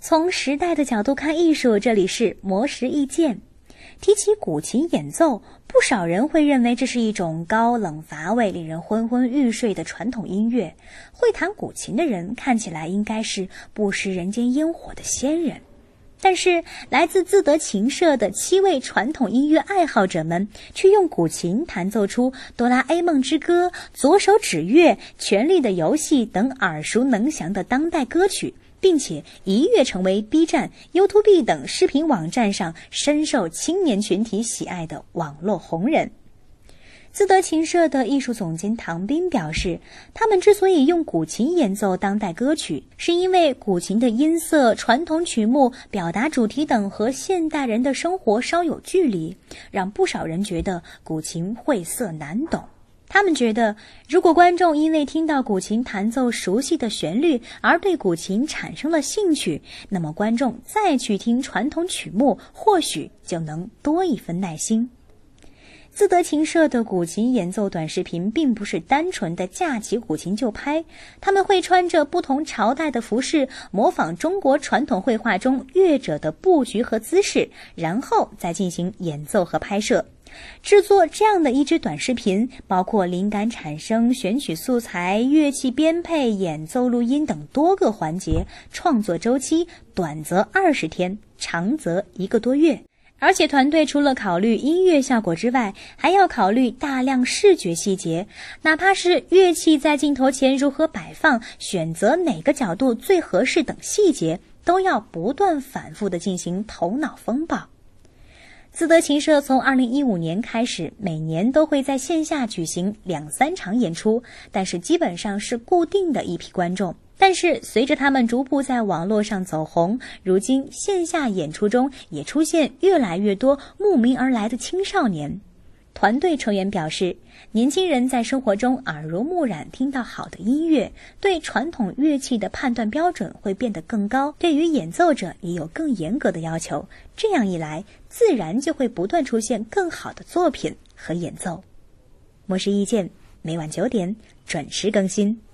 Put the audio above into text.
从时代的角度看艺术，这里是魔石意见。提起古琴演奏，不少人会认为这是一种高冷乏味、令人昏昏欲睡的传统音乐。会弹古琴的人看起来应该是不食人间烟火的仙人，但是来自自得琴社的七位传统音乐爱好者们，却用古琴弹奏出《哆啦 A 梦之歌》《左手指月》《权力的游戏》等耳熟能详的当代歌曲。并且一跃成为 B 站、YouTube 等视频网站上深受青年群体喜爱的网络红人。自得琴社的艺术总监唐斌表示，他们之所以用古琴演奏当代歌曲，是因为古琴的音色、传统曲目、表达主题等和现代人的生活稍有距离，让不少人觉得古琴晦涩难懂。他们觉得，如果观众因为听到古琴弹奏熟悉的旋律而对古琴产生了兴趣，那么观众再去听传统曲目，或许就能多一分耐心。自得琴社的古琴演奏短视频并不是单纯的架起古琴就拍，他们会穿着不同朝代的服饰，模仿中国传统绘画中乐者的布局和姿势，然后再进行演奏和拍摄。制作这样的一支短视频，包括灵感产生、选取素材、乐器编配、演奏录音等多个环节，创作周期短则二十天，长则一个多月。而且团队除了考虑音乐效果之外，还要考虑大量视觉细节，哪怕是乐器在镜头前如何摆放、选择哪个角度最合适等细节，都要不断反复的进行头脑风暴。自德琴社从二零一五年开始，每年都会在线下举行两三场演出，但是基本上是固定的一批观众。但是随着他们逐步在网络上走红，如今线下演出中也出现越来越多慕名而来的青少年。团队成员表示，年轻人在生活中耳濡目染，听到好的音乐，对传统乐器的判断标准会变得更高，对于演奏者也有更严格的要求。这样一来，自然就会不断出现更好的作品和演奏。模式意见每晚九点准时更新。